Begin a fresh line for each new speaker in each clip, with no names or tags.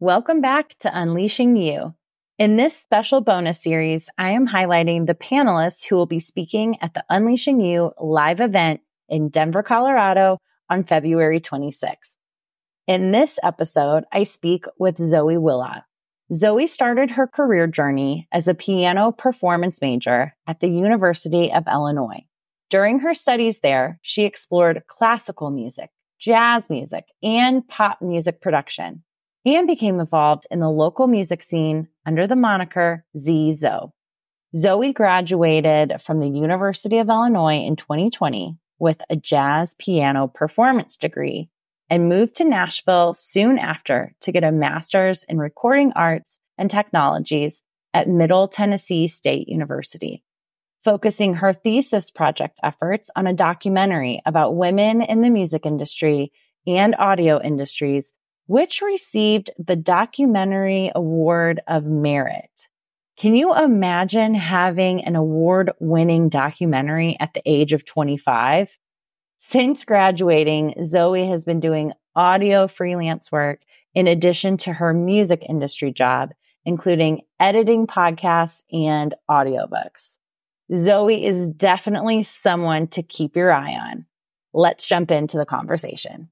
Welcome back to Unleashing You. In this special bonus series, I am highlighting the panelists who will be speaking at the Unleashing You live event in Denver, Colorado on February 26th. In this episode, I speak with Zoe Willott. Zoe started her career journey as a piano performance major at the University of Illinois. During her studies there, she explored classical music, jazz music, and pop music production and became involved in the local music scene under the moniker Z Zoe. Zoe graduated from the University of Illinois in 2020 with a jazz piano performance degree and moved to Nashville soon after to get a master's in recording arts and technologies at Middle Tennessee State University, focusing her thesis project efforts on a documentary about women in the music industry and audio industries which received the Documentary Award of Merit. Can you imagine having an award winning documentary at the age of 25? Since graduating, Zoe has been doing audio freelance work in addition to her music industry job, including editing podcasts and audiobooks. Zoe is definitely someone to keep your eye on. Let's jump into the conversation.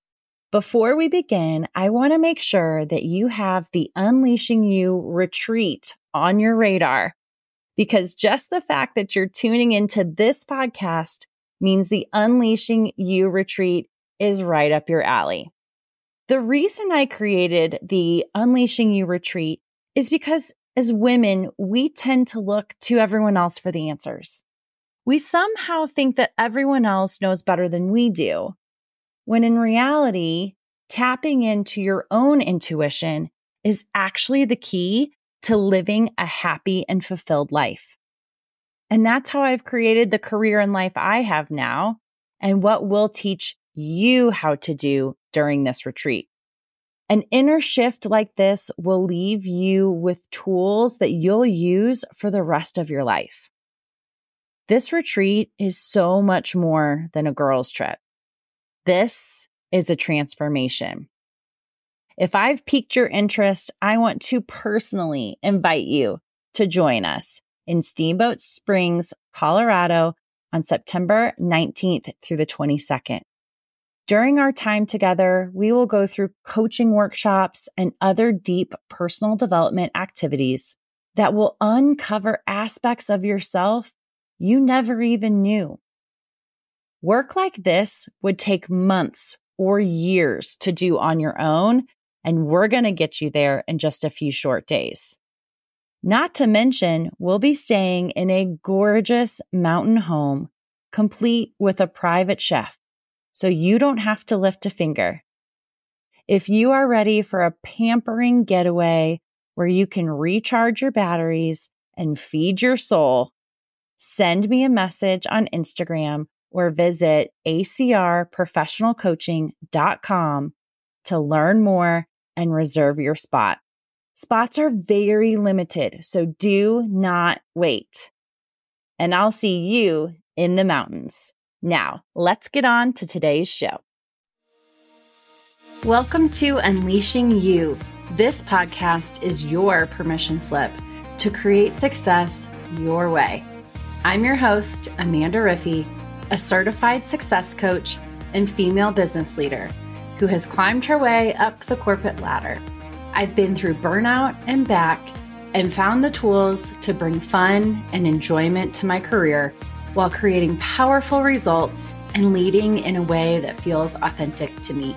Before we begin, I want to make sure that you have the Unleashing You retreat on your radar because just the fact that you're tuning into this podcast means the Unleashing You retreat is right up your alley. The reason I created the Unleashing You retreat is because as women, we tend to look to everyone else for the answers. We somehow think that everyone else knows better than we do when in reality, tapping into your own intuition is actually the key to living a happy and fulfilled life. And that's how I've created the career and life I have now and what we'll teach you how to do during this retreat. An inner shift like this will leave you with tools that you'll use for the rest of your life. This retreat is so much more than a girls' trip. This is a transformation. If I've piqued your interest, I want to personally invite you to join us in Steamboat Springs, Colorado on September 19th through the 22nd. During our time together, we will go through coaching workshops and other deep personal development activities that will uncover aspects of yourself you never even knew. Work like this would take months or years to do on your own, and we're going to get you there in just a few short days. Not to mention, we'll be staying in a gorgeous mountain home, complete with a private chef, so you don't have to lift a finger. If you are ready for a pampering getaway where you can recharge your batteries and feed your soul, send me a message on Instagram or visit acrprofessionalcoaching.com to learn more and reserve your spot. Spots are very limited, so do not wait. And I'll see you in the mountains. Now, let's get on to today's show. Welcome to Unleashing You. This podcast is your permission slip to create success your way. I'm your host, Amanda Riffee a certified success coach and female business leader who has climbed her way up the corporate ladder. I've been through burnout and back and found the tools to bring fun and enjoyment to my career while creating powerful results and leading in a way that feels authentic to me.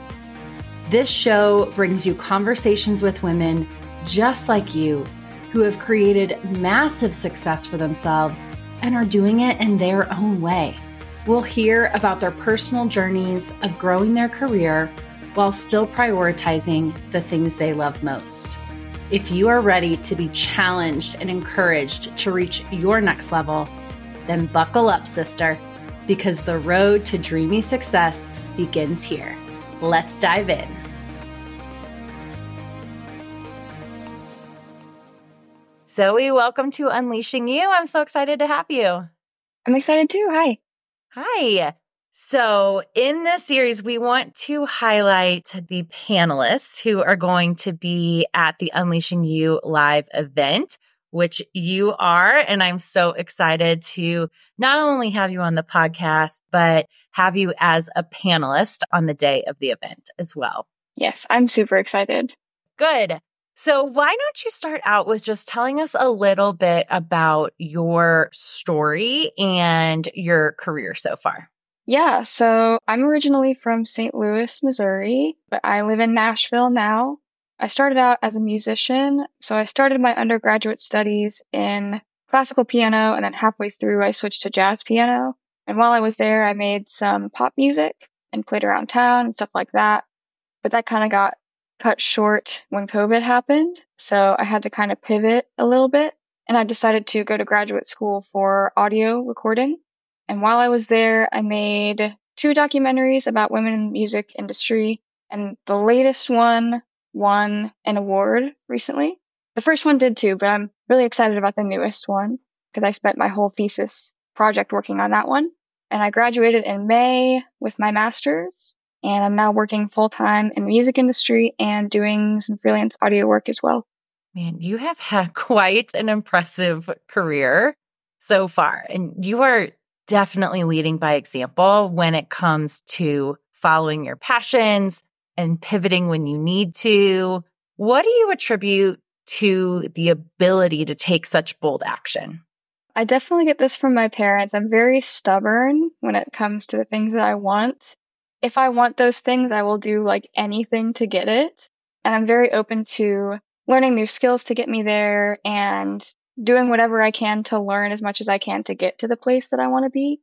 This show brings you conversations with women just like you who have created massive success for themselves and are doing it in their own way. We'll hear about their personal journeys of growing their career while still prioritizing the things they love most. If you are ready to be challenged and encouraged to reach your next level, then buckle up, sister, because the road to dreamy success begins here. Let's dive in. Zoe, welcome to Unleashing You. I'm so excited to have you.
I'm excited too. Hi.
Hi. So, in this series, we want to highlight the panelists who are going to be at the Unleashing You live event, which you are. And I'm so excited to not only have you on the podcast, but have you as a panelist on the day of the event as well.
Yes, I'm super excited.
Good. So, why don't you start out with just telling us a little bit about your story and your career so far?
Yeah, so I'm originally from St. Louis, Missouri, but I live in Nashville now. I started out as a musician, so I started my undergraduate studies in classical piano, and then halfway through, I switched to jazz piano. And while I was there, I made some pop music and played around town and stuff like that. But that kind of got cut short when COVID happened, so I had to kind of pivot a little bit, and I decided to go to graduate school for audio recording. And while I was there, I made two documentaries about women in the music industry. And the latest one won an award recently. The first one did too, but I'm really excited about the newest one because I spent my whole thesis project working on that one. And I graduated in May with my master's. And I'm now working full time in the music industry and doing some freelance audio work as well.
Man, you have had quite an impressive career so far. And you are definitely leading by example when it comes to following your passions and pivoting when you need to. What do you attribute to the ability to take such bold action?
I definitely get this from my parents. I'm very stubborn when it comes to the things that I want. If I want those things, I will do like anything to get it. And I'm very open to learning new skills to get me there and doing whatever I can to learn as much as I can to get to the place that I want to be.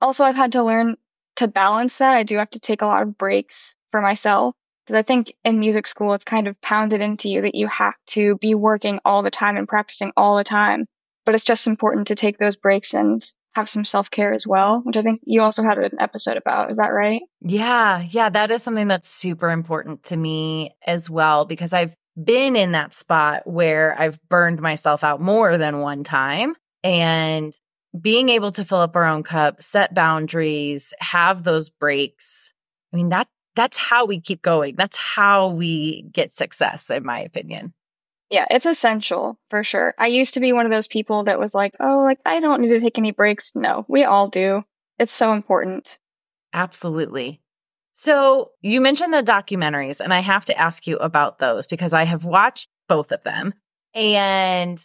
Also, I've had to learn to balance that. I do have to take a lot of breaks for myself because I think in music school it's kind of pounded into you that you have to be working all the time and practicing all the time. But it's just important to take those breaks and have some self care as well, which I think you also had an episode about. Is that right?
Yeah. Yeah. That is something that's super important to me as well, because I've been in that spot where I've burned myself out more than one time and being able to fill up our own cup, set boundaries, have those breaks. I mean, that that's how we keep going. That's how we get success, in my opinion.
Yeah, it's essential for sure. I used to be one of those people that was like, oh, like I don't need to take any breaks. No, we all do. It's so important.
Absolutely. So you mentioned the documentaries, and I have to ask you about those because I have watched both of them and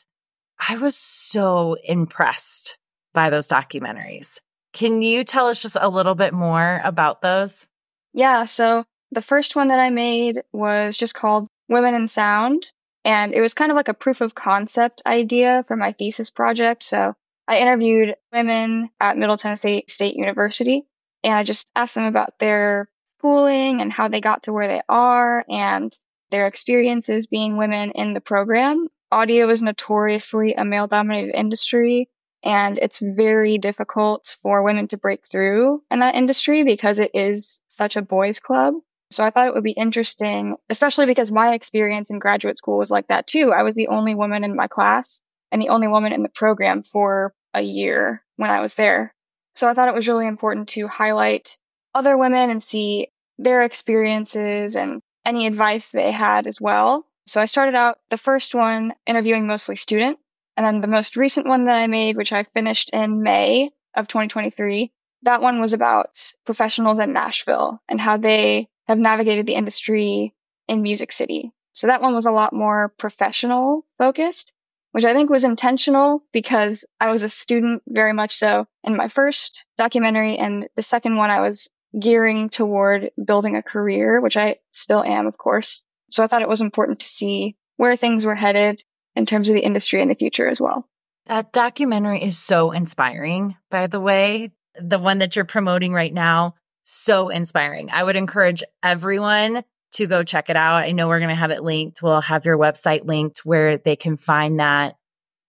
I was so impressed by those documentaries. Can you tell us just a little bit more about those?
Yeah. So the first one that I made was just called Women in Sound. And it was kind of like a proof of concept idea for my thesis project. So I interviewed women at Middle Tennessee State University and I just asked them about their schooling and how they got to where they are and their experiences being women in the program. Audio is notoriously a male dominated industry and it's very difficult for women to break through in that industry because it is such a boys club. So I thought it would be interesting, especially because my experience in graduate school was like that too. I was the only woman in my class and the only woman in the program for a year when I was there. So I thought it was really important to highlight other women and see their experiences and any advice they had as well. So I started out the first one interviewing mostly students. And then the most recent one that I made, which I finished in May of 2023, that one was about professionals in Nashville and how they have navigated the industry in Music City. So that one was a lot more professional focused, which I think was intentional because I was a student very much so in my first documentary. And the second one, I was gearing toward building a career, which I still am, of course. So I thought it was important to see where things were headed in terms of the industry in the future as well.
That documentary is so inspiring, by the way. The one that you're promoting right now, so inspiring. I would encourage everyone to go check it out. I know we're going to have it linked. We'll have your website linked where they can find that.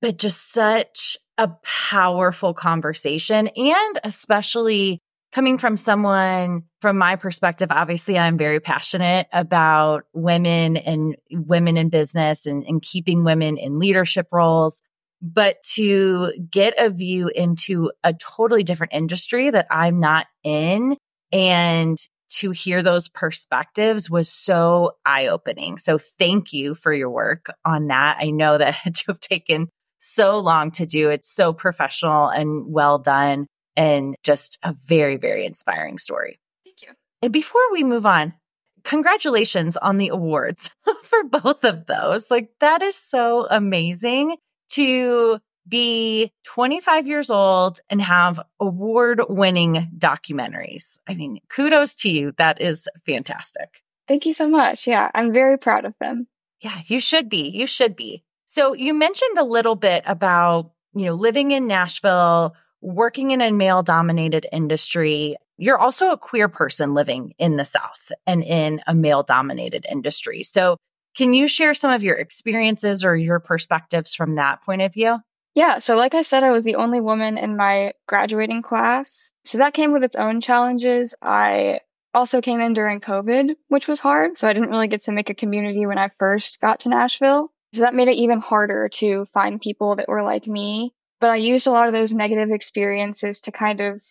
But just such a powerful conversation and especially coming from someone from my perspective obviously i'm very passionate about women and women in business and, and keeping women in leadership roles but to get a view into a totally different industry that I'm not in and to hear those perspectives was so eye opening. So thank you for your work on that. I know that had to have taken so long to do. It's so professional and well done and just a very, very inspiring story.
Thank you.
And before we move on, congratulations on the awards for both of those. Like that is so amazing to be 25 years old and have award winning documentaries. I mean, kudos to you. That is fantastic.
Thank you so much. Yeah, I'm very proud of them.
Yeah, you should be. You should be. So you mentioned a little bit about, you know, living in Nashville, working in a male dominated industry. You're also a queer person living in the South and in a male dominated industry. So can you share some of your experiences or your perspectives from that point of view?
Yeah, so like I said, I was the only woman in my graduating class. So that came with its own challenges. I also came in during COVID, which was hard. So I didn't really get to make a community when I first got to Nashville. So that made it even harder to find people that were like me. But I used a lot of those negative experiences to kind of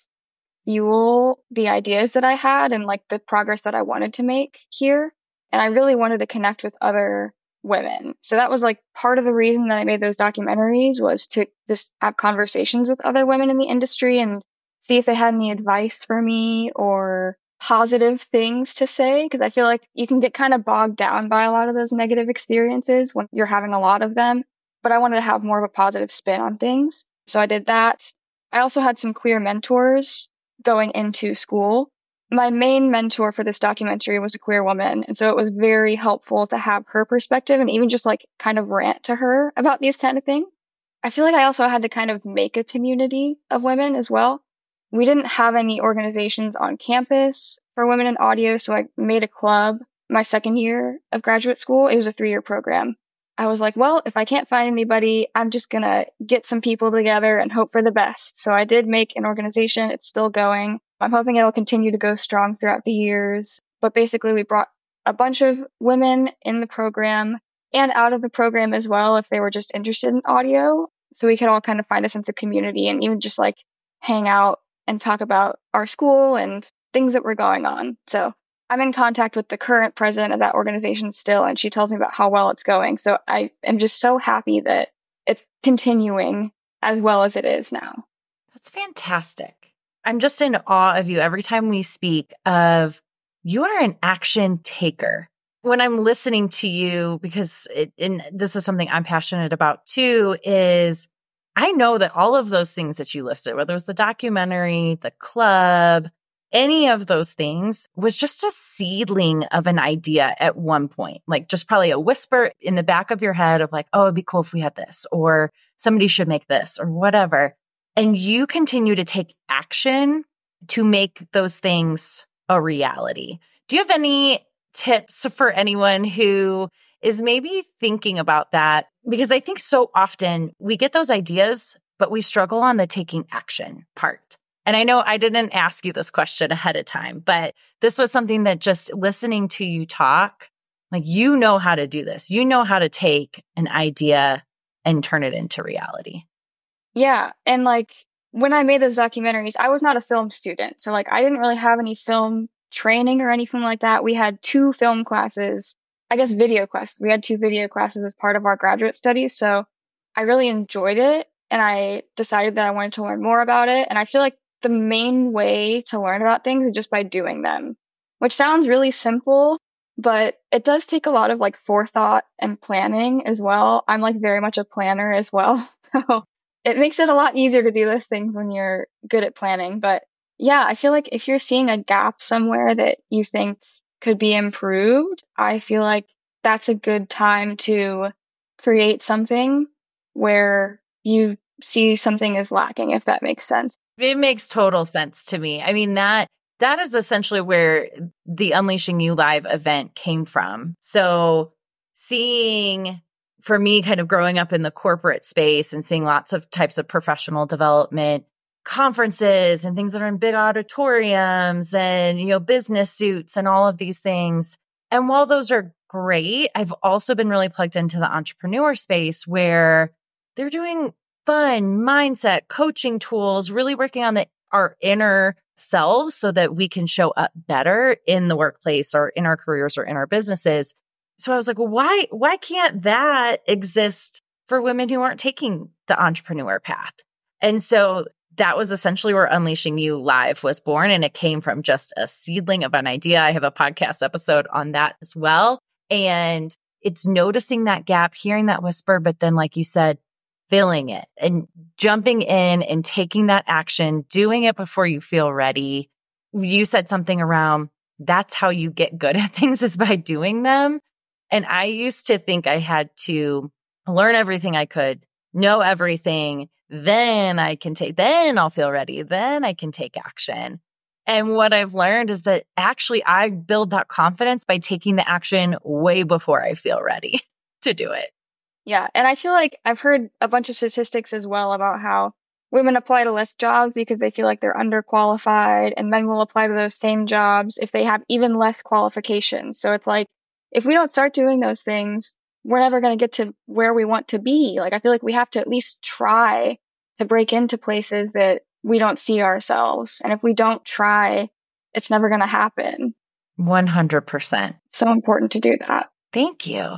fuel the ideas that I had and like the progress that I wanted to make here. And I really wanted to connect with other women. So that was like part of the reason that I made those documentaries was to just have conversations with other women in the industry and see if they had any advice for me or positive things to say because I feel like you can get kind of bogged down by a lot of those negative experiences when you're having a lot of them. But I wanted to have more of a positive spin on things. So I did that. I also had some queer mentors going into school my main mentor for this documentary was a queer woman. And so it was very helpful to have her perspective and even just like kind of rant to her about these kind of things. I feel like I also had to kind of make a community of women as well. We didn't have any organizations on campus for women in audio, so I made a club my second year of graduate school. It was a three year program. I was like, well, if I can't find anybody, I'm just going to get some people together and hope for the best. So I did make an organization. It's still going. I'm hoping it'll continue to go strong throughout the years. But basically, we brought a bunch of women in the program and out of the program as well if they were just interested in audio. So we could all kind of find a sense of community and even just like hang out and talk about our school and things that were going on. So I'm in contact with the current president of that organization still, and she tells me about how well it's going. So I am just so happy that it's continuing as well as it is now.
That's fantastic. I'm just in awe of you every time we speak of you are an action taker. When I'm listening to you, because it, and this is something I'm passionate about too, is I know that all of those things that you listed, whether it was the documentary, the club, any of those things was just a seedling of an idea at one point, like just probably a whisper in the back of your head of like, oh, it'd be cool if we had this, or somebody should make this, or whatever and you continue to take action to make those things a reality. Do you have any tips for anyone who is maybe thinking about that? Because I think so often we get those ideas, but we struggle on the taking action part. And I know I didn't ask you this question ahead of time, but this was something that just listening to you talk, like you know how to do this. You know how to take an idea and turn it into reality.
Yeah. And like when I made those documentaries, I was not a film student. So like I didn't really have any film training or anything like that. We had two film classes, I guess video classes. We had two video classes as part of our graduate studies. So I really enjoyed it and I decided that I wanted to learn more about it. And I feel like the main way to learn about things is just by doing them, which sounds really simple, but it does take a lot of like forethought and planning as well. I'm like very much a planner as well. So it makes it a lot easier to do those things when you're good at planning. But yeah, I feel like if you're seeing a gap somewhere that you think could be improved, I feel like that's a good time to create something where you see something is lacking, if that makes sense.
It makes total sense to me. I mean, that that is essentially where the Unleashing You Live event came from. So seeing for me, kind of growing up in the corporate space and seeing lots of types of professional development conferences and things that are in big auditoriums and, you know, business suits and all of these things. And while those are great, I've also been really plugged into the entrepreneur space where they're doing fun mindset coaching tools, really working on the, our inner selves so that we can show up better in the workplace or in our careers or in our businesses. So I was like, well, why, why can't that exist for women who aren't taking the entrepreneur path? And so that was essentially where Unleashing You Live was born. And it came from just a seedling of an idea. I have a podcast episode on that as well. And it's noticing that gap, hearing that whisper, but then, like you said, filling it and jumping in and taking that action, doing it before you feel ready. You said something around that's how you get good at things is by doing them. And I used to think I had to learn everything I could, know everything. Then I can take, then I'll feel ready. Then I can take action. And what I've learned is that actually I build that confidence by taking the action way before I feel ready to do it.
Yeah. And I feel like I've heard a bunch of statistics as well about how women apply to less jobs because they feel like they're underqualified, and men will apply to those same jobs if they have even less qualifications. So it's like, if we don't start doing those things, we're never going to get to where we want to be. Like, I feel like we have to at least try to break into places that we don't see ourselves. And if we don't try, it's never going to happen.
100%.
So important to do that.
Thank you.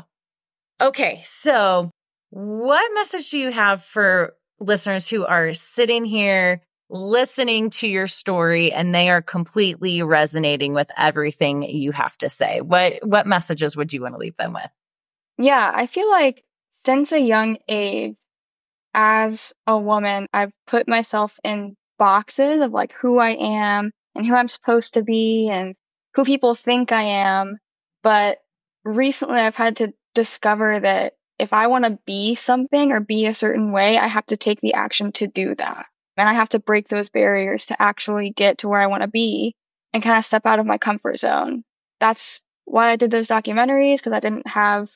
Okay. So, what message do you have for listeners who are sitting here listening to your story and they are completely resonating with everything you have to say? What what messages would you want to leave them with?
Yeah, I feel like since a young age as a woman, I've put myself in boxes of like who I am and who I'm supposed to be and who people think I am. But recently I've had to discover that if I want to be something or be a certain way, I have to take the action to do that. And I have to break those barriers to actually get to where I want to be and kind of step out of my comfort zone. That's why I did those documentaries because I didn't have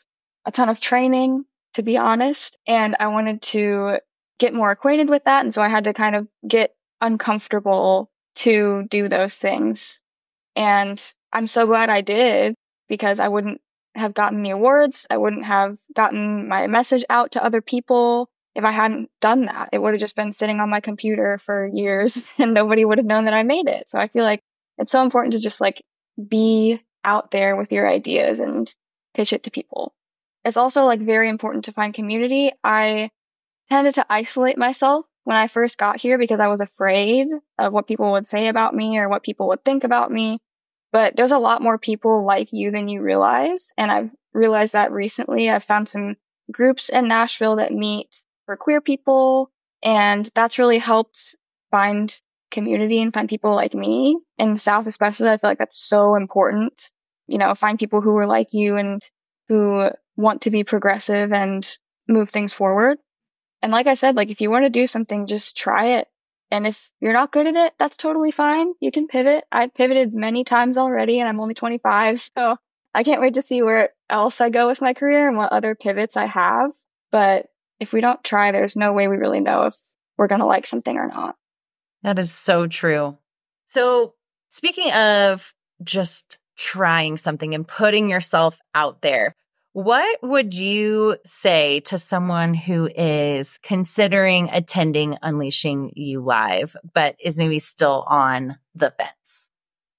a ton of training to be honest. And I wanted to get more acquainted with that. And so I had to kind of get uncomfortable to do those things. And I'm so glad I did because I wouldn't have gotten the awards. I wouldn't have gotten my message out to other people if I hadn't done that. It would have just been sitting on my computer for years and nobody would have known that I made it. So I feel like it's so important to just like be out there with your ideas and pitch it to people. It's also like very important to find community. I tended to isolate myself when I first got here because I was afraid of what people would say about me or what people would think about me. But there's a lot more people like you than you realize. And I've realized that recently. I've found some groups in Nashville that meet for queer people. And that's really helped find community and find people like me in the South, especially. I feel like that's so important. You know, find people who are like you and who want to be progressive and move things forward. And like I said, like if you want to do something, just try it. And if you're not good at it, that's totally fine. You can pivot. I've pivoted many times already and I'm only 25. So I can't wait to see where else I go with my career and what other pivots I have. But if we don't try, there's no way we really know if we're going to like something or not.
That is so true. So speaking of just trying something and putting yourself out there, what would you say to someone who is considering attending Unleashing You Live, but is maybe still on the fence?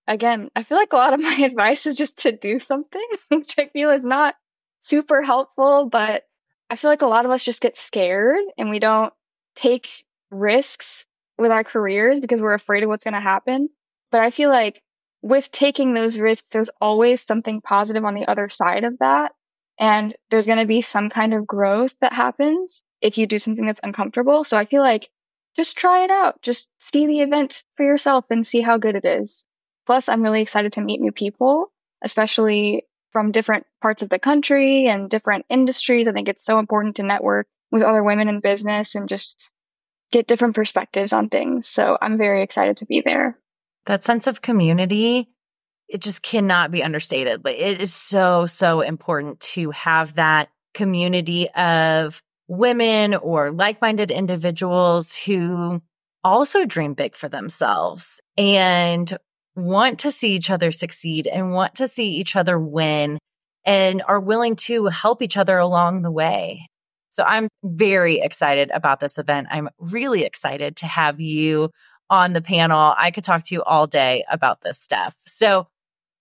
Again, I feel like a lot of my advice is just to do something, which I feel is not super helpful, but I feel like a lot of us just get scared and we don't take risks with our careers because we're afraid of what's going to happen. But I feel like with taking those risks, there's always something positive on the other side of that. And there's going to be some kind of growth that happens if you do something that's uncomfortable. So I feel like just try it out. Just see the event for yourself and see how good it is. Plus, I'm really excited to meet new people, especially from different parts of the country and different industries. I think it's so important to network with other women in business and just get different perspectives on things. So I'm very excited to be there.
That sense of community it just cannot be understated. Like it is so, so important to have that community of women or like-minded individuals who also dream big for themselves and want to see each other succeed and want to see each other win and are willing to help each other along the way. So I'm very excited about this event. I'm really excited to have you on the panel. I could talk to you all day about this stuff. So,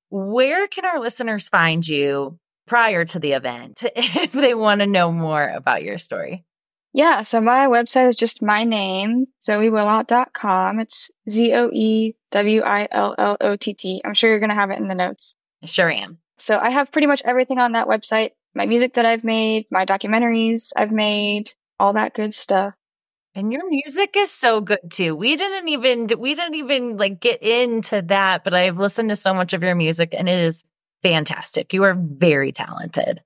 where can our listeners find you prior to the event if they want to know more about your story?
Yeah, so my website is just my name, zoewillott.com. It's Z O E W I L L O T T. I'm sure you're going to have it in the notes.
I sure am.
So I have pretty much everything on that website my music that I've made, my documentaries I've made, all that good stuff.
And your music is so good too. We didn't even we didn't even like get into that, but I've listened to so much of your music and it is fantastic. You are very talented.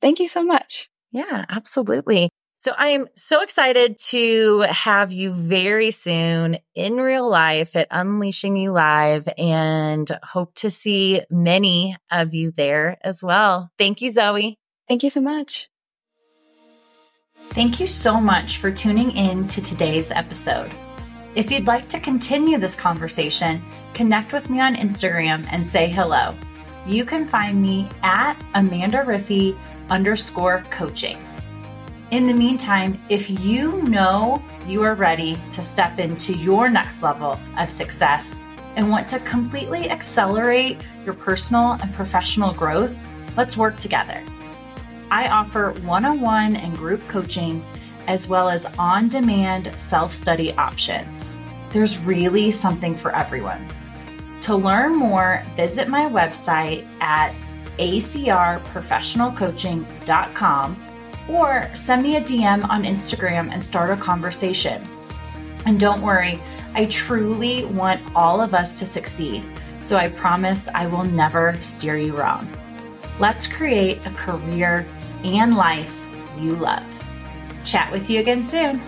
Thank you so much.
Yeah, absolutely. So I'm so excited to have you very soon in real life at Unleashing You Live and hope to see many of you there as well. Thank you, Zoe.
Thank you so much.
Thank you so much for tuning in to today's episode. If you'd like to continue this conversation, connect with me on Instagram and say hello. You can find me at Amanda Riffee underscore coaching. In the meantime, if you know you are ready to step into your next level of success and want to completely accelerate your personal and professional growth, let's work together. I offer one on one and group coaching, as well as on demand self study options. There's really something for everyone. To learn more, visit my website at acrprofessionalcoaching.com or send me a DM on Instagram and start a conversation. And don't worry, I truly want all of us to succeed, so I promise I will never steer you wrong. Let's create a career and life you love. Chat with you again soon.